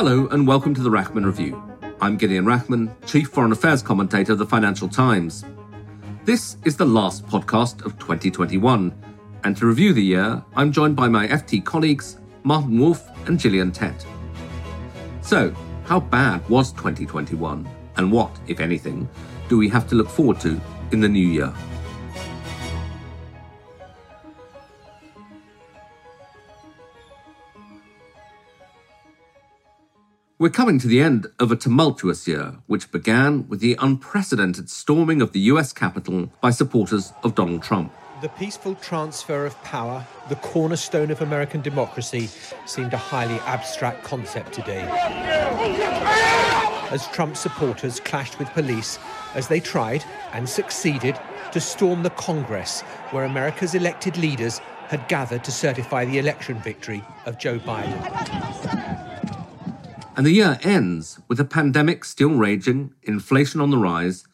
Hello, and welcome to the Rachman Review. I'm Gideon Rachman, Chief Foreign Affairs Commentator of the Financial Times. This is the last podcast of 2021, and to review the year, I'm joined by my FT colleagues, Martin Wolf and Gillian Tett. So, how bad was 2021, and what, if anything, do we have to look forward to in the new year? We're coming to the end of a tumultuous year, which began with the unprecedented storming of the US Capitol by supporters of Donald Trump. The peaceful transfer of power, the cornerstone of American democracy, seemed a highly abstract concept today. As Trump supporters clashed with police as they tried and succeeded to storm the Congress, where America's elected leaders had gathered to certify the election victory of Joe Biden. And the year ends with a pandemic still raging, inflation on the rise,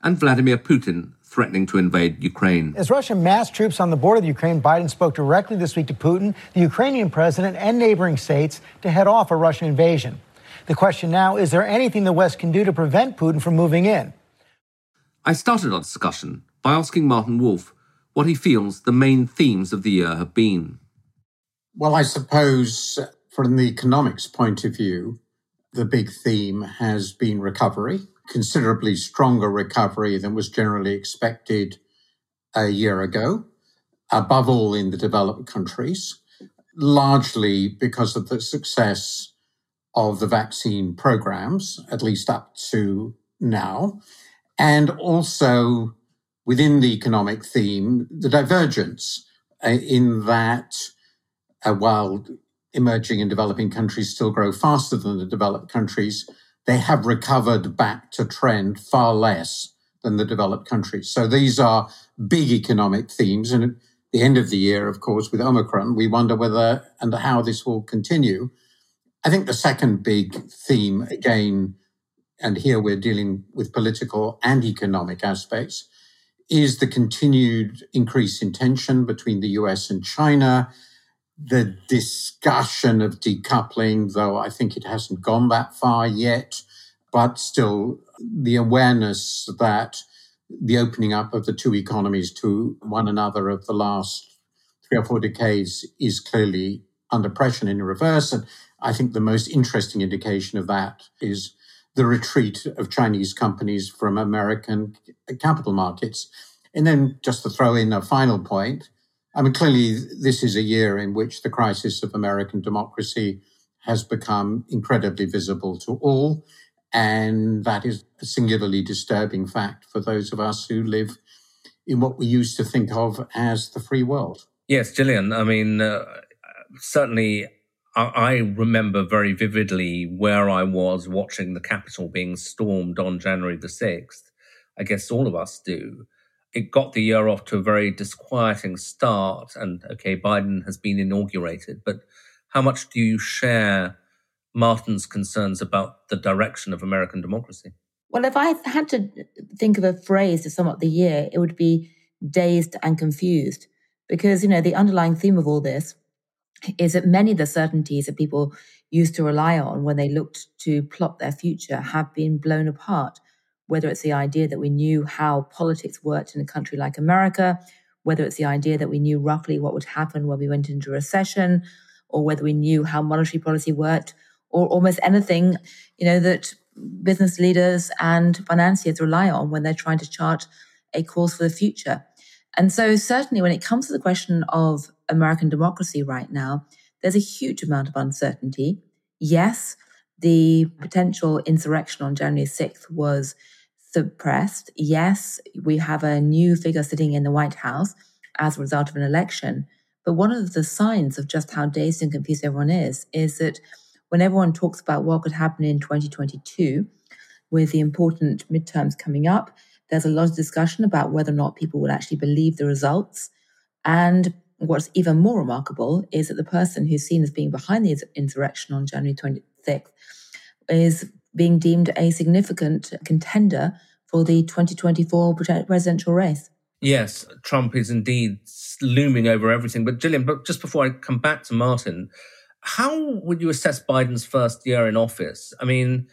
and Vladimir Putin threatening to invade Ukraine. As Russia massed troops on the border of Ukraine, Biden spoke directly this week to Putin, the Ukrainian president, and neighboring states to head off a Russian invasion. The question now is there anything the West can do to prevent Putin from moving in? I started our discussion by asking Martin Wolf what he feels the main themes of the year have been. Well, I suppose from the economics point of view, the big theme has been recovery, considerably stronger recovery than was generally expected a year ago, above all in the developed countries, largely because of the success of the vaccine programs, at least up to now, and also within the economic theme, the divergence uh, in that uh, while emerging and developing countries still grow faster than the developed countries, they have recovered back to trend far less than the developed countries. So these are big economic themes. And at the end of the year, of course, with Omicron, we wonder whether and how this will continue. I think the second big theme, again, and here we're dealing with political and economic aspects, is the continued increase in tension between the US and China the discussion of decoupling, though I think it hasn't gone that far yet, but still the awareness that the opening up of the two economies to one another of the last three or four decades is clearly under pressure in reverse. And I think the most interesting indication of that is the retreat of Chinese companies from American capital markets. And then just to throw in a final point, I mean, clearly, this is a year in which the crisis of American democracy has become incredibly visible to all. And that is a singularly disturbing fact for those of us who live in what we used to think of as the free world. Yes, Gillian. I mean, uh, certainly, I, I remember very vividly where I was watching the Capitol being stormed on January the 6th. I guess all of us do it got the year off to a very disquieting start. And okay, Biden has been inaugurated, but how much do you share Martin's concerns about the direction of American democracy? Well, if I had to think of a phrase to sum up the year, it would be dazed and confused. Because, you know, the underlying theme of all this is that many of the certainties that people used to rely on when they looked to plot their future have been blown apart whether it's the idea that we knew how politics worked in a country like America, whether it's the idea that we knew roughly what would happen when we went into recession, or whether we knew how monetary policy worked, or almost anything, you know, that business leaders and financiers rely on when they're trying to chart a course for the future. And so certainly when it comes to the question of American democracy right now, there's a huge amount of uncertainty. Yes, the potential insurrection on January 6th was suppressed. Yes, we have a new figure sitting in the White House as a result of an election. But one of the signs of just how dazed and confused everyone is, is that when everyone talks about what could happen in 2022, with the important midterms coming up, there's a lot of discussion about whether or not people will actually believe the results. And what's even more remarkable is that the person who's seen as being behind the insurrection on January 26th is being deemed a significant contender for the 2024 presidential race. Yes, Trump is indeed looming over everything. But Gillian, but just before I come back to Martin, How would you assess Biden's first year in office? I mean,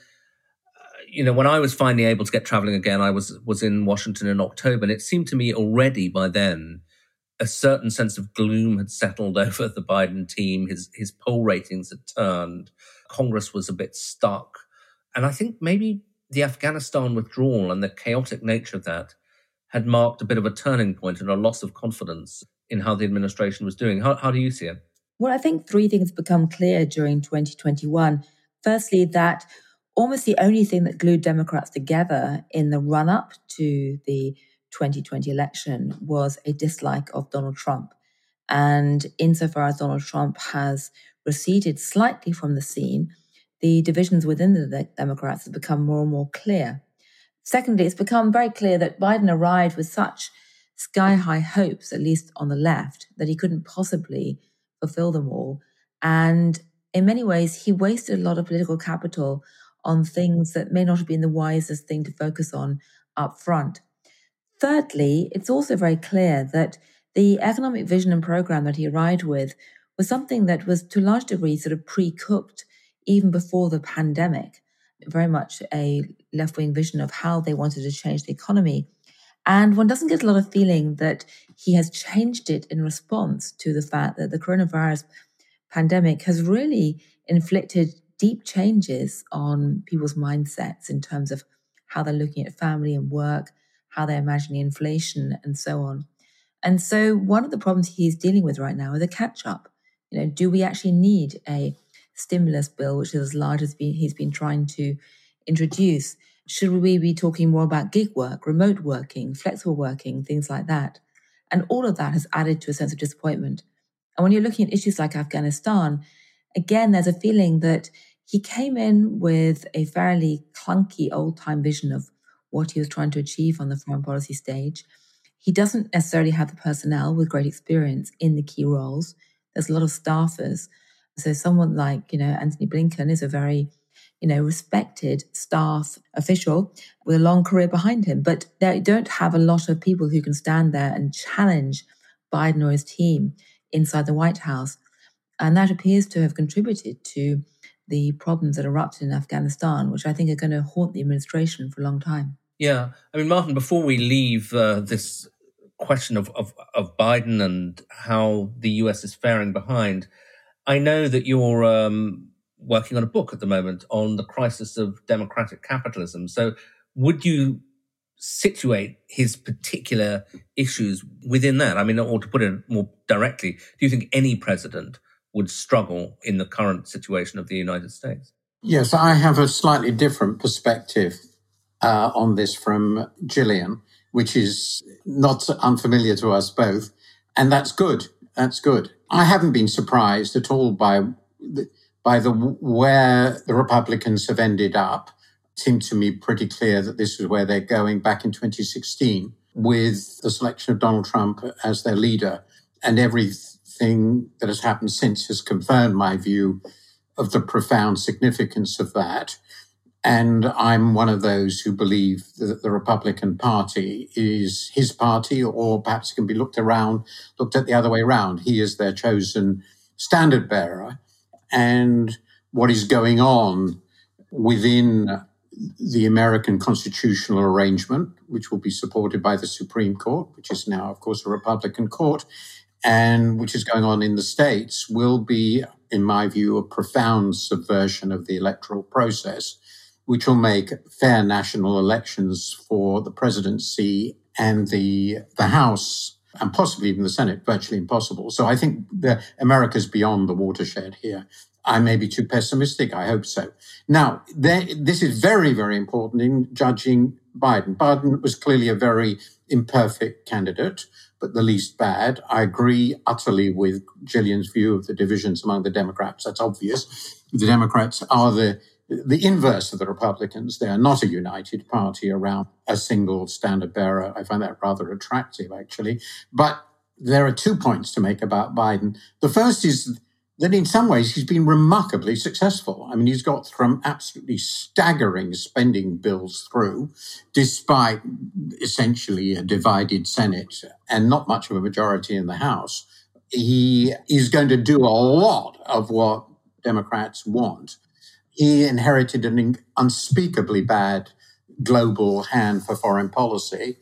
uh, you know, when I was finally able to get traveling again, I was was in Washington in October, and it seemed to me already by then a certain sense of gloom had settled over the Biden team. His his poll ratings had turned. Congress was a bit stuck, and I think maybe the Afghanistan withdrawal and the chaotic nature of that had marked a bit of a turning point and a loss of confidence in how the administration was doing. How, how do you see it? Well, I think three things become clear during 2021. Firstly, that almost the only thing that glued Democrats together in the run up to the 2020 election was a dislike of Donald Trump. And insofar as Donald Trump has receded slightly from the scene, the divisions within the Democrats have become more and more clear. Secondly, it's become very clear that Biden arrived with such sky high hopes, at least on the left, that he couldn't possibly fulfill them all. And in many ways, he wasted a lot of political capital on things that may not have been the wisest thing to focus on up front. Thirdly, it's also very clear that the economic vision and program that he arrived with was something that was to a large degree sort of pre cooked even before the pandemic, very much a left wing vision of how they wanted to change the economy. And one doesn't get a lot of feeling that he has changed it in response to the fact that the coronavirus pandemic has really inflicted deep changes on people's mindsets in terms of how they're looking at family and work, how they're imagining inflation, and so on. And so, one of the problems he's dealing with right now is a catch up. You know, do we actually need a stimulus bill, which is as large as he's been trying to introduce? Should we be talking more about gig work, remote working, flexible working, things like that? And all of that has added to a sense of disappointment. And when you're looking at issues like Afghanistan, again, there's a feeling that he came in with a fairly clunky old time vision of what he was trying to achieve on the foreign policy stage. He doesn't necessarily have the personnel with great experience in the key roles. There's a lot of staffers. So someone like, you know, Antony Blinken is a very you know, respected staff official with a long career behind him. But they don't have a lot of people who can stand there and challenge Biden or his team inside the White House. And that appears to have contributed to the problems that erupted in Afghanistan, which I think are going to haunt the administration for a long time. Yeah. I mean, Martin, before we leave uh, this question of, of, of, Biden and how the US is faring behind, I know that you're um, working on a book at the moment on the crisis of democratic capitalism. So, would you situate his particular issues within that? I mean, or to put it more directly, do you think any president would struggle in the current situation of the United States? Yes, I have a slightly different perspective uh, on this from Gillian, which is not unfamiliar to us both. And that's good. That's good. I haven't been surprised at all by the, by the where the Republicans have ended up, it seemed to me pretty clear that this is where they're going back in 2016 with the selection of Donald Trump as their leader. And everything that has happened since has confirmed my view of the profound significance of that. And I'm one of those who believe that the Republican Party is his party, or perhaps it can be looked around, looked at the other way around. He is their chosen standard bearer and what is going on within the American constitutional arrangement, which will be supported by the Supreme Court, which is now, of course, a Republican court, and which is going on in the states, will be, in my view, a profound subversion of the electoral process, which will make fair national elections for the presidency and the, the House and possibly even the Senate virtually impossible. So I think that America's beyond the watershed here. I may be too pessimistic. I hope so. Now, there, this is very, very important in judging Biden. Biden was clearly a very imperfect candidate, but the least bad. I agree utterly with Gillian's view of the divisions among the Democrats. That's obvious. The Democrats are the the inverse of the Republicans. They are not a united party around a single standard bearer. I find that rather attractive, actually. But there are two points to make about Biden. The first is that in some ways he's been remarkably successful. I mean, he's got from absolutely staggering spending bills through, despite essentially a divided Senate and not much of a majority in the House. He is going to do a lot of what Democrats want. He inherited an unspeakably bad global hand for foreign policy.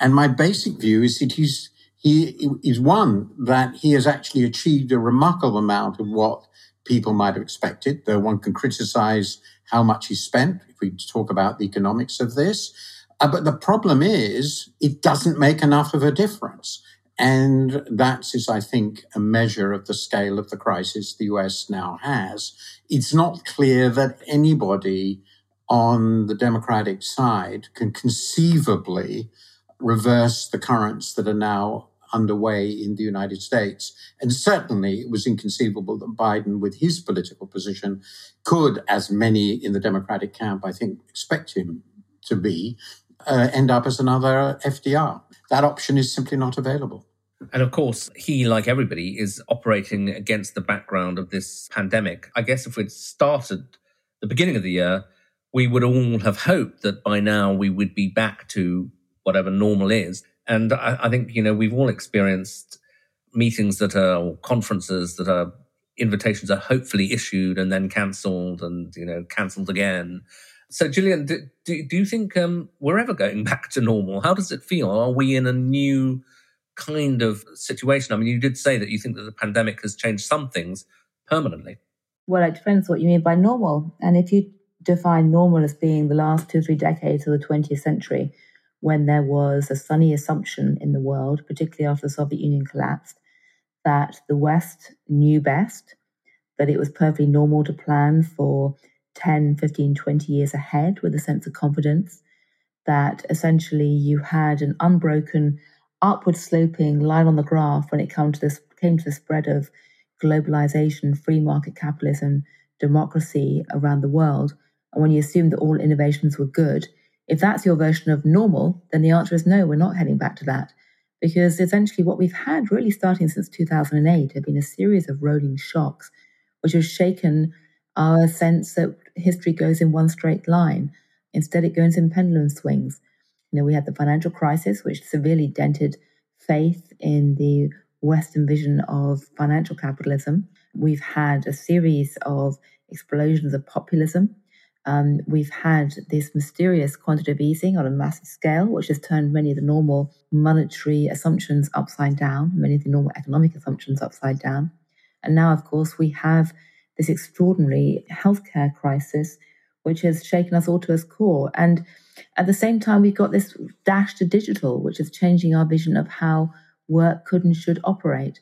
And my basic view is that he's he is one that he has actually achieved a remarkable amount of what people might have expected, though one can criticize how much he spent if we talk about the economics of this. Uh, but the problem is it doesn't make enough of a difference. And that is, I think, a measure of the scale of the crisis the US now has. It's not clear that anybody on the Democratic side can conceivably reverse the currents that are now underway in the United States. And certainly it was inconceivable that Biden, with his political position, could, as many in the Democratic camp, I think, expect him to be, uh, end up as another FDR. That option is simply not available. And of course, he, like everybody, is operating against the background of this pandemic. I guess if we'd started the beginning of the year, we would all have hoped that by now we would be back to whatever normal is. And I, I think, you know, we've all experienced meetings that are, or conferences that are, invitations are hopefully issued and then cancelled and, you know, cancelled again. So, Gillian, do, do, do you think um, we're ever going back to normal? How does it feel? Are we in a new kind of situation? I mean, you did say that you think that the pandemic has changed some things permanently. Well, it depends what you mean by normal. And if you define normal as being the last two three decades of the 20th century, when there was a sunny assumption in the world, particularly after the Soviet Union collapsed, that the West knew best, that it was perfectly normal to plan for 10, 15, 20 years ahead with a sense of confidence, that essentially you had an unbroken upward sloping line on the graph when it came to this came to the spread of globalization, free market capitalism, democracy around the world. And when you assume that all innovations were good, if that's your version of normal, then the answer is no, we're not heading back to that. Because essentially, what we've had really starting since 2008 have been a series of rolling shocks, which have shaken our sense that history goes in one straight line. Instead, it goes in pendulum swings. You know, we had the financial crisis, which severely dented faith in the Western vision of financial capitalism. We've had a series of explosions of populism um, we've had this mysterious quantitative easing on a massive scale, which has turned many of the normal monetary assumptions upside down, many of the normal economic assumptions upside down. And now, of course, we have this extraordinary healthcare crisis, which has shaken us all to its core. And at the same time, we've got this dash to digital, which is changing our vision of how work could and should operate.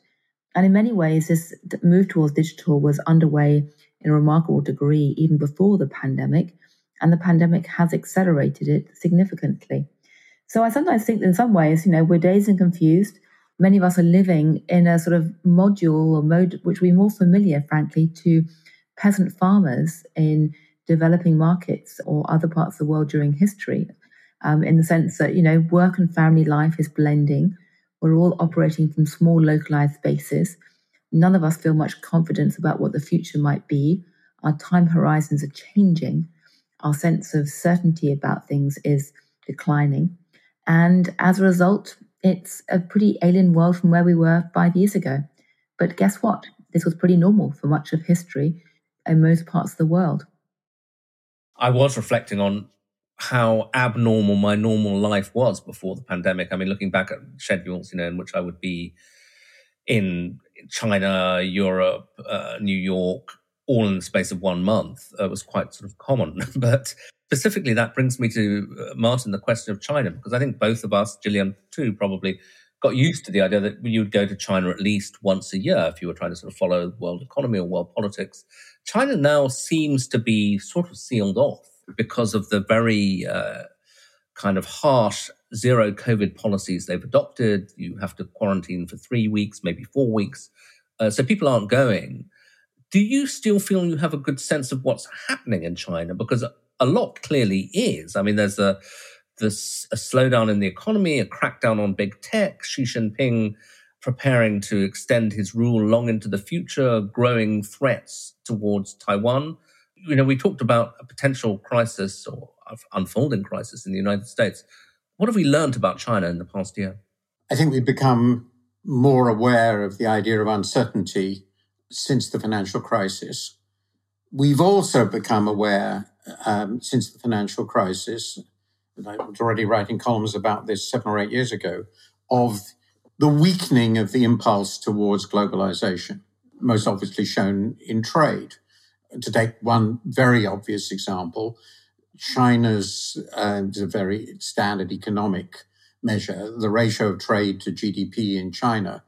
And in many ways, this move towards digital was underway in a remarkable degree even before the pandemic, and the pandemic has accelerated it significantly. So I sometimes think in some ways, you know, we're dazed and confused. Many of us are living in a sort of module or mode which we're more familiar, frankly, to peasant farmers in developing markets or other parts of the world during history, um, in the sense that, you know, work and family life is blending. We're all operating from small localized spaces. None of us feel much confidence about what the future might be. Our time horizons are changing. Our sense of certainty about things is declining. And as a result, it's a pretty alien world from where we were five years ago. But guess what? This was pretty normal for much of history in most parts of the world. I was reflecting on how abnormal my normal life was before the pandemic. I mean, looking back at schedules, you know, in which I would be in China, Europe, uh, New York, all in the space of one month uh, was quite sort of common. but specifically, that brings me to uh, Martin, the question of China, because I think both of us, Gillian too, probably got used to the idea that you would go to China at least once a year if you were trying to sort of follow the world economy or world politics. China now seems to be sort of sealed off because of the very uh, kind of harsh zero COVID policies they've adopted. You have to quarantine for three weeks, maybe four weeks. Uh, so people aren't going. Do you still feel you have a good sense of what's happening in China? Because a lot clearly is. I mean, there's a there's a slowdown in the economy, a crackdown on big tech. Xi Jinping preparing to extend his rule long into the future, growing threats towards Taiwan. You know, we talked about a potential crisis or unfolding crisis in the United States. What have we learned about China in the past year? I think we've become more aware of the idea of uncertainty since the financial crisis. We've also become aware um, since the financial crisis, and I was already writing columns about this seven or eight years ago, of the weakening of the impulse towards globalization, most obviously shown in trade. To take one very obvious example, China's uh, is a very standard economic measure. The ratio of trade to GDP in China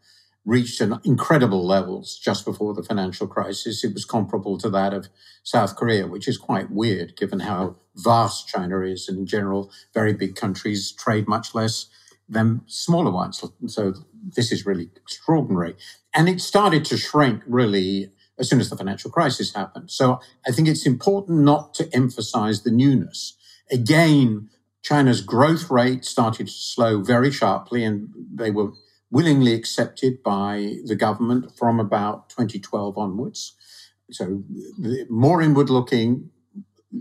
reached an incredible levels just before the financial crisis. It was comparable to that of South Korea, which is quite weird given how vast China is. And in general, very big countries trade much less than smaller ones. So this is really extraordinary. And it started to shrink really as soon as the financial crisis happened. So I think it's important not to emphasize the newness. Again, China's growth rate started to slow very sharply and they were willingly accepted by the government from about 2012 onwards. So more inward looking,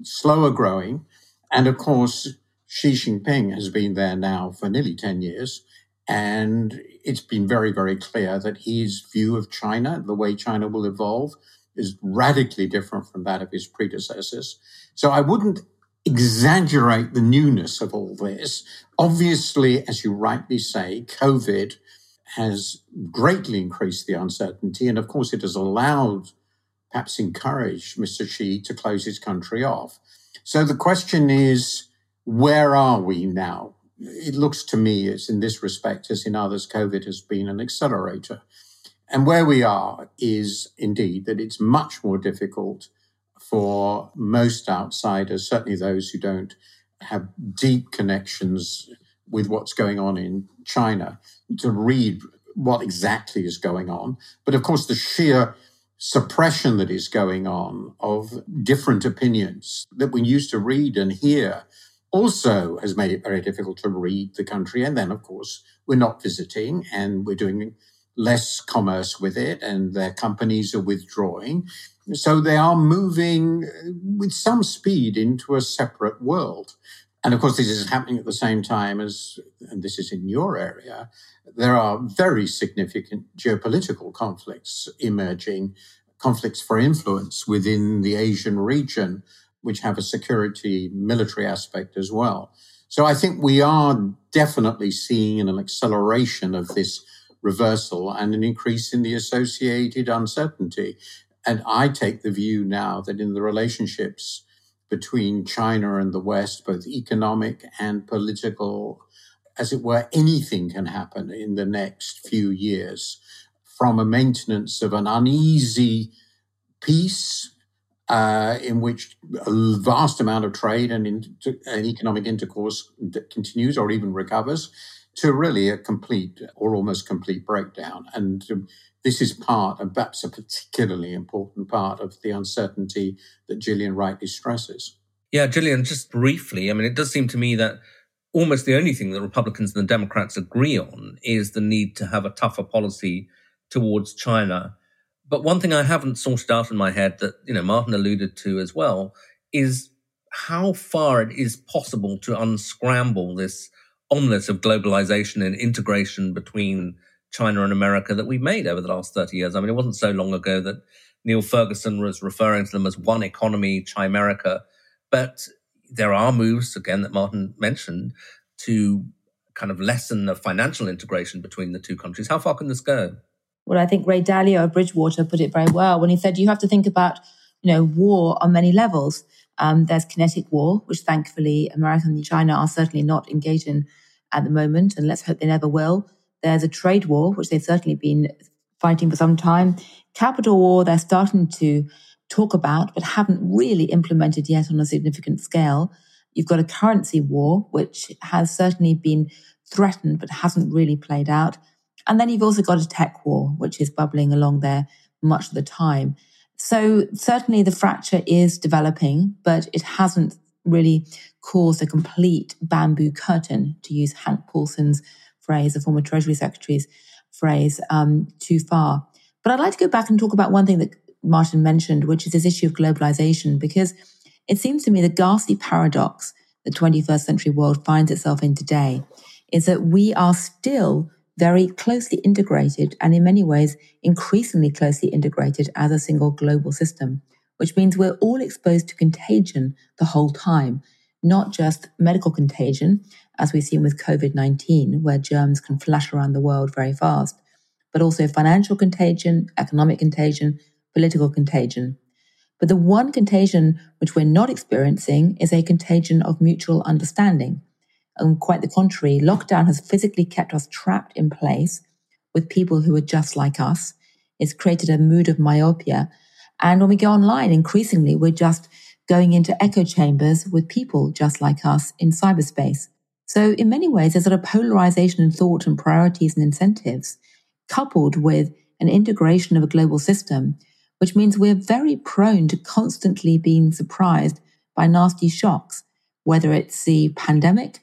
slower growing. And of course, Xi Jinping has been there now for nearly 10 years. And it's been very, very clear that his view of China, the way China will evolve, is radically different from that of his predecessors. So I wouldn't exaggerate the newness of all this. Obviously, as you rightly say, COVID has greatly increased the uncertainty. And of course, it has allowed, perhaps encouraged Mr. Xi to close his country off. So the question is, where are we now? It looks to me, as in this respect, as in others, COVID has been an accelerator. And where we are is indeed that it's much more difficult for most outsiders, certainly those who don't have deep connections with what's going on in China, to read what exactly is going on. But of course, the sheer suppression that is going on of different opinions that we used to read and hear also has made it very difficult to read the country. And then, of course, we're not visiting and we're doing less commerce with it, and their companies are withdrawing. So they are moving with some speed into a separate world. And of course, this is happening at the same time as, and this is in your area, there are very significant geopolitical conflicts emerging, conflicts for influence within the Asian region, which have a security military aspect as well. So I think we are definitely seeing an acceleration of this reversal and an increase in the associated uncertainty. And I take the view now that in the relationships between China and the West, both economic and political, as it were, anything can happen in the next few years from a maintenance of an uneasy peace uh, in which a vast amount of trade and, in, and economic intercourse continues or even recovers to really a complete or almost complete breakdown. And um, this is part, and perhaps a particularly important part of the uncertainty that Gillian rightly stresses. Yeah, Gillian, just briefly, I mean, it does seem to me that almost the only thing that Republicans and the Democrats agree on is the need to have a tougher policy towards China. But one thing I haven't sorted out in my head that, you know, Martin alluded to as well is how far it is possible to unscramble this omelette of globalization and integration between China and America that we've made over the last 30 years. I mean, it wasn't so long ago that Niall Ferguson was referring to them as one economy, Chimerica. But there are moves, again, that Martin mentioned to kind of lessen the financial integration between the two countries. How far can this go? Well, I think Ray Dalio of Bridgewater put it very well when he said you have to think about, you know, war on many levels. Um, there's kinetic war, which thankfully America and China are certainly not engaged in at the moment, and let's hope they never will. There's a trade war, which they've certainly been fighting for some time. Capital war, they're starting to talk about, but haven't really implemented yet on a significant scale. You've got a currency war, which has certainly been threatened, but hasn't really played out. And then you've also got a tech war, which is bubbling along there much of the time. So certainly the fracture is developing, but it hasn't really caused a complete bamboo curtain, to use Hank Paulson's phrase, the former Treasury Secretary's phrase, um, too far. But I'd like to go back and talk about one thing that Martin mentioned, which is this issue of globalization, because it seems to me the ghastly paradox the 21st century world finds itself in today is that we are still very closely integrated and in many ways increasingly closely integrated as a single global system. which means we're all exposed to contagion the whole time, not just medical contagion, as we've seen with COVID 19, where germs can flash around the world very fast, but also financial contagion, economic contagion, political contagion. But the one contagion which we're not experiencing is a contagion of mutual understanding. And quite the contrary, lockdown has physically kept us trapped in place with people who are just like us. It's created a mood of myopia. And when we go online, increasingly, we're just going into echo chambers with people just like us in cyberspace. So in many ways, there's a polarization in thought and priorities and incentives, coupled with an integration of a global system which means we're very prone to constantly being surprised by nasty shocks, whether it's the pandemic,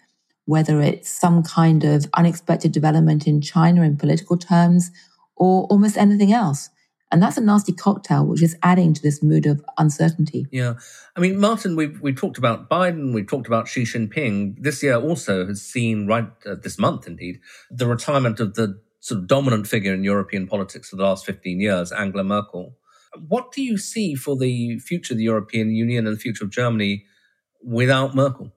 whether it's some kind of unexpected development in China in political terms, or almost anything else. And that's a nasty cocktail, which is adding to this mood of uncertainty. Yeah. I mean, Martin, we've, we talked about Biden, we've talked about Xi Jinping. This year also has seen, right uh, this month indeed, the retirement of the sort of dominant figure in European politics for the last 15 years, Angela Merkel. What do you see for the future of the European Union and the future of Germany without Merkel?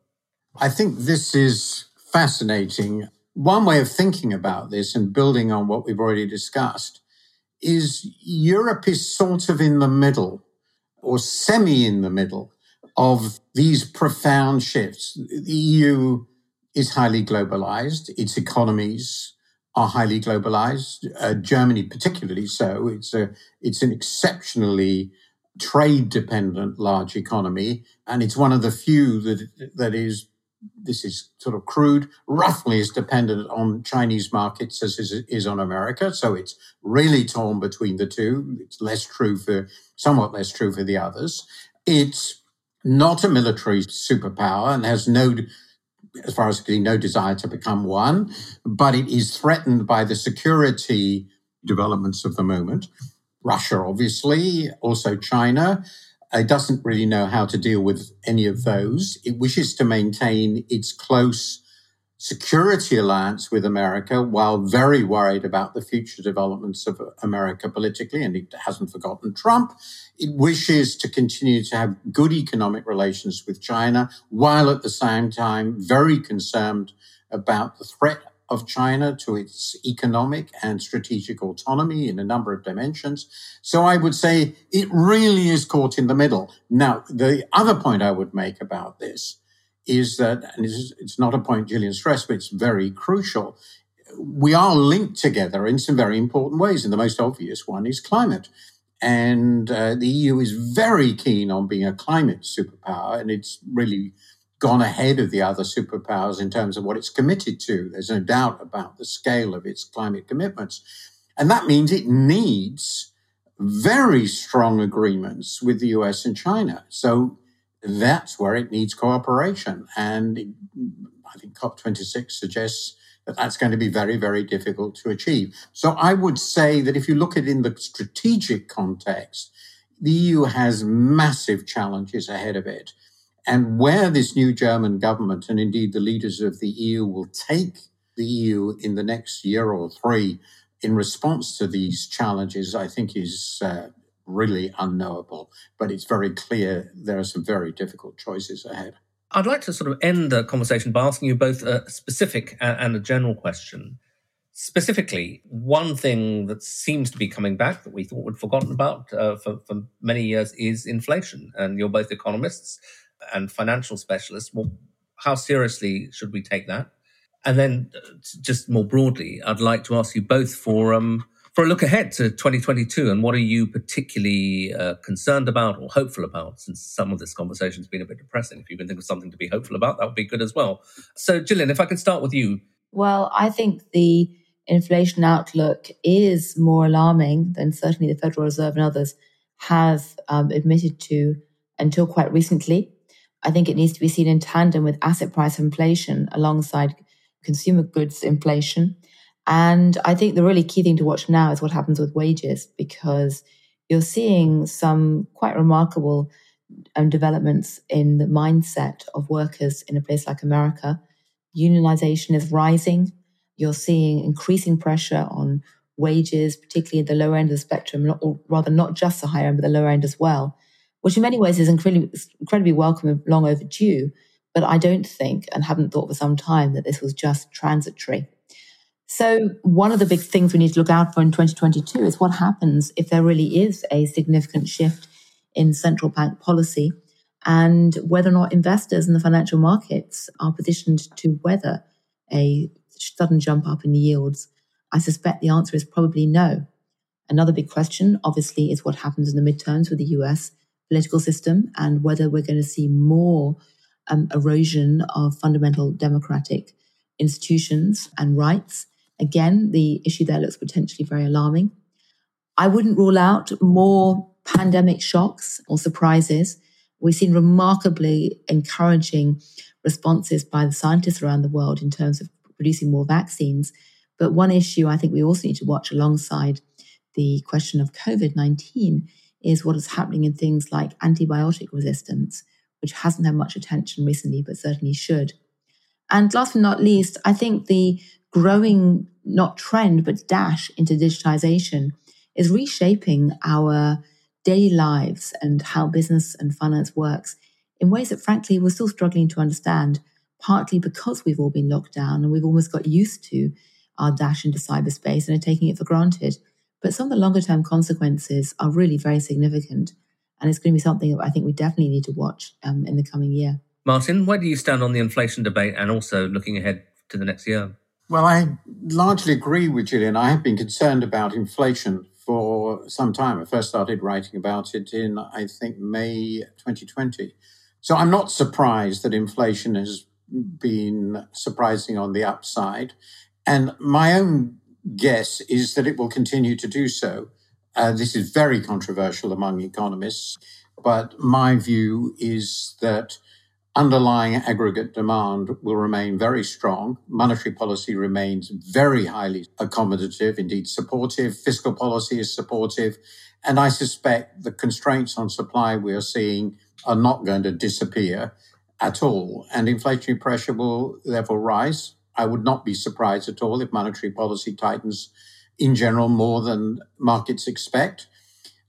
I think this is fascinating. One way of thinking about this and building on what we've already discussed is Europe is sort of in the middle or semi in the middle of these profound shifts. The EU is highly globalized, its economies are highly globalized. Uh, Germany, particularly so. It's a it's an exceptionally trade dependent large economy, and it's one of the few that that is this is sort of crude, roughly as dependent on Chinese markets as is, is on America. So it's really torn between the two. It's less true for, somewhat less true for the others. It's not a military superpower and has no as far as I can, no desire to become one, but it is threatened by the security developments of the moment. Russia, obviously, also China. It doesn't really know how to deal with any of those. It wishes to maintain its close security alliance with America while very worried about the future developments of America politically, and it hasn't forgotten Trump. It wishes to continue to have good economic relations with China while at the same time very concerned about the threat of China to its economic and strategic autonomy in a number of dimensions. So I would say it really is caught in the middle. Now, the other point I would make about this is that, and it's not a point Gillian stressed, but it's very crucial. We are linked together in some very important ways, and the most obvious one is climate. And uh, the EU is very keen on being a climate superpower, and it's really gone ahead of the other superpowers in terms of what it's committed to. There's no doubt about the scale of its climate commitments. And that means it needs very strong agreements with the US and China. So that's where it needs cooperation. And I think COP26 suggests that that's going to be very, very difficult to achieve. So I would say that if you look at it in the strategic context, the EU has massive challenges ahead of it. And where this new German government and indeed the leaders of the EU will take the EU in the next year or three in response to these challenges, I think is uh, really unknowable. But it's very clear there are some very difficult choices ahead. I'd like to sort of end the conversation by asking you both a specific and a general question. Specifically, one thing that seems to be coming back that we thought we'd forgotten about uh, for, for many years is inflation. And you're both economists and financial specialists. Well, how seriously should we take that? And then, just more broadly, I'd like to ask you both for um, for a look ahead to 2022 and what are you particularly uh, concerned about or hopeful about since some of this conversation has been a bit depressing if you can think of something to be hopeful about that would be good as well so gillian if i can start with you well i think the inflation outlook is more alarming than certainly the federal reserve and others have um, admitted to until quite recently i think it needs to be seen in tandem with asset price inflation alongside consumer goods inflation and I think the really key thing to watch now is what happens with wages because you're seeing some quite remarkable um, developments in the mindset of workers in a place like America. Unionization is rising. You're seeing increasing pressure on wages, particularly at the lower end of the spectrum, or rather not just the higher end, but the lower end as well. Which in many ways is incredibly, incredibly welcome and long overdue. But I don't think, and haven't thought for some time, that this was just transitory. So, one of the big things we need to look out for in 2022 is what happens if there really is a significant shift in central bank policy and whether or not investors in the financial markets are positioned to weather a sudden jump up in yields. I suspect the answer is probably no. Another big question, obviously, is what happens in the midterms with the US political system and whether we're going to see more um, erosion of fundamental democratic institutions and rights. Again, the issue there looks potentially very alarming. I wouldn't rule out more pandemic shocks or surprises. We've seen remarkably encouraging responses by the scientists around the world in terms of producing more vaccines. But one issue I think we also need to watch alongside the question of COVID 19 is what is happening in things like antibiotic resistance, which hasn't had much attention recently, but certainly should. And last but not least, I think the growing, not trend, but dash into digitization is reshaping our daily lives and how business and finance works in ways that, frankly, we're still struggling to understand, partly because we've all been locked down and we've almost got used to our dash into cyberspace and are taking it for granted. But some of the longer term consequences are really very significant. And it's going to be something that I think we definitely need to watch um, in the coming year. Martin, where do you stand on the inflation debate and also looking ahead to the next year? Well, I largely agree with Gillian. I have been concerned about inflation for some time. I first started writing about it in, I think, May 2020. So I'm not surprised that inflation has been surprising on the upside. And my own guess is that it will continue to do so. Uh, this is very controversial among economists, but my view is that underlying aggregate demand will remain very strong. Monetary policy remains very highly accommodative, indeed supportive. Fiscal policy is supportive. And I suspect the constraints on supply we are seeing are not going to disappear at all. And inflationary pressure will therefore rise. I would not be surprised at all if monetary policy tightens in general more than markets expect.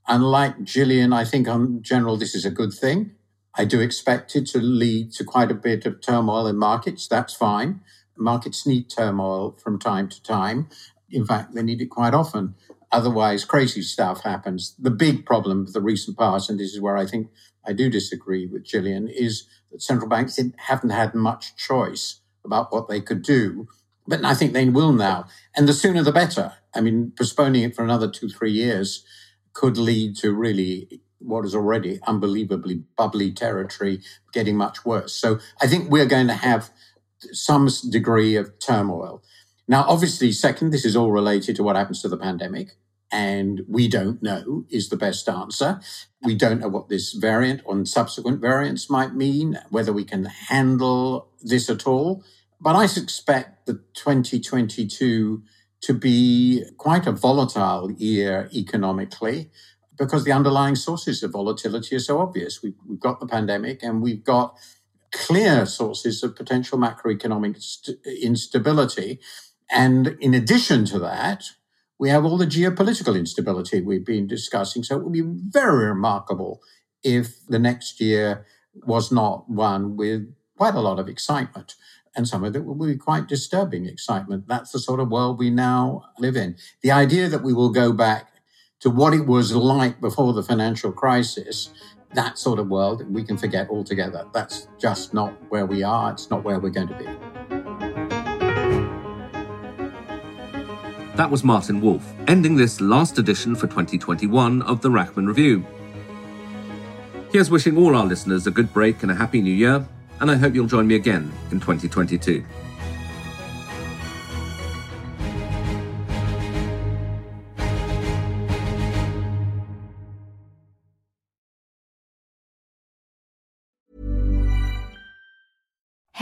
And like Gillian, I think on general, this is a good thing. I do expect it to lead to quite a bit of turmoil in markets. That's fine. Markets need turmoil from time to time. In fact, they need it quite often. Otherwise, crazy stuff happens. The big problem of the recent past, and this is where I think I do disagree with Gillian, is that central banks haven't had much choice about what they could do. But I think they will now. And the sooner the better. I mean, postponing it for another two, three years could lead to really what is already unbelievably bubbly territory getting much worse. So I think we're going to have some degree of turmoil. Now, obviously, second, this is all related to what happens to the pandemic. And we don't know is the best answer. We don't know what this variant or subsequent variants might mean, whether we can handle this at all. But I suspect that 2022 to be quite a volatile year economically because the underlying sources of volatility are so obvious. We've, we've got the pandemic and we've got clear sources of potential macroeconomic st- instability. And in addition to that, we have all the geopolitical instability we've been discussing. So it would be very remarkable if the next year was not one with quite a lot of excitement. And some of it will be quite disturbing excitement. That's the sort of world we now live in. The idea that we will go back to what it was like before the financial crisis, that sort of world, we can forget altogether. That's just not where we are. It's not where we're going to be. That was Martin Wolf, ending this last edition for 2021 of the Rachman Review. Here's wishing all our listeners a good break and a happy new year, and I hope you'll join me again in 2022.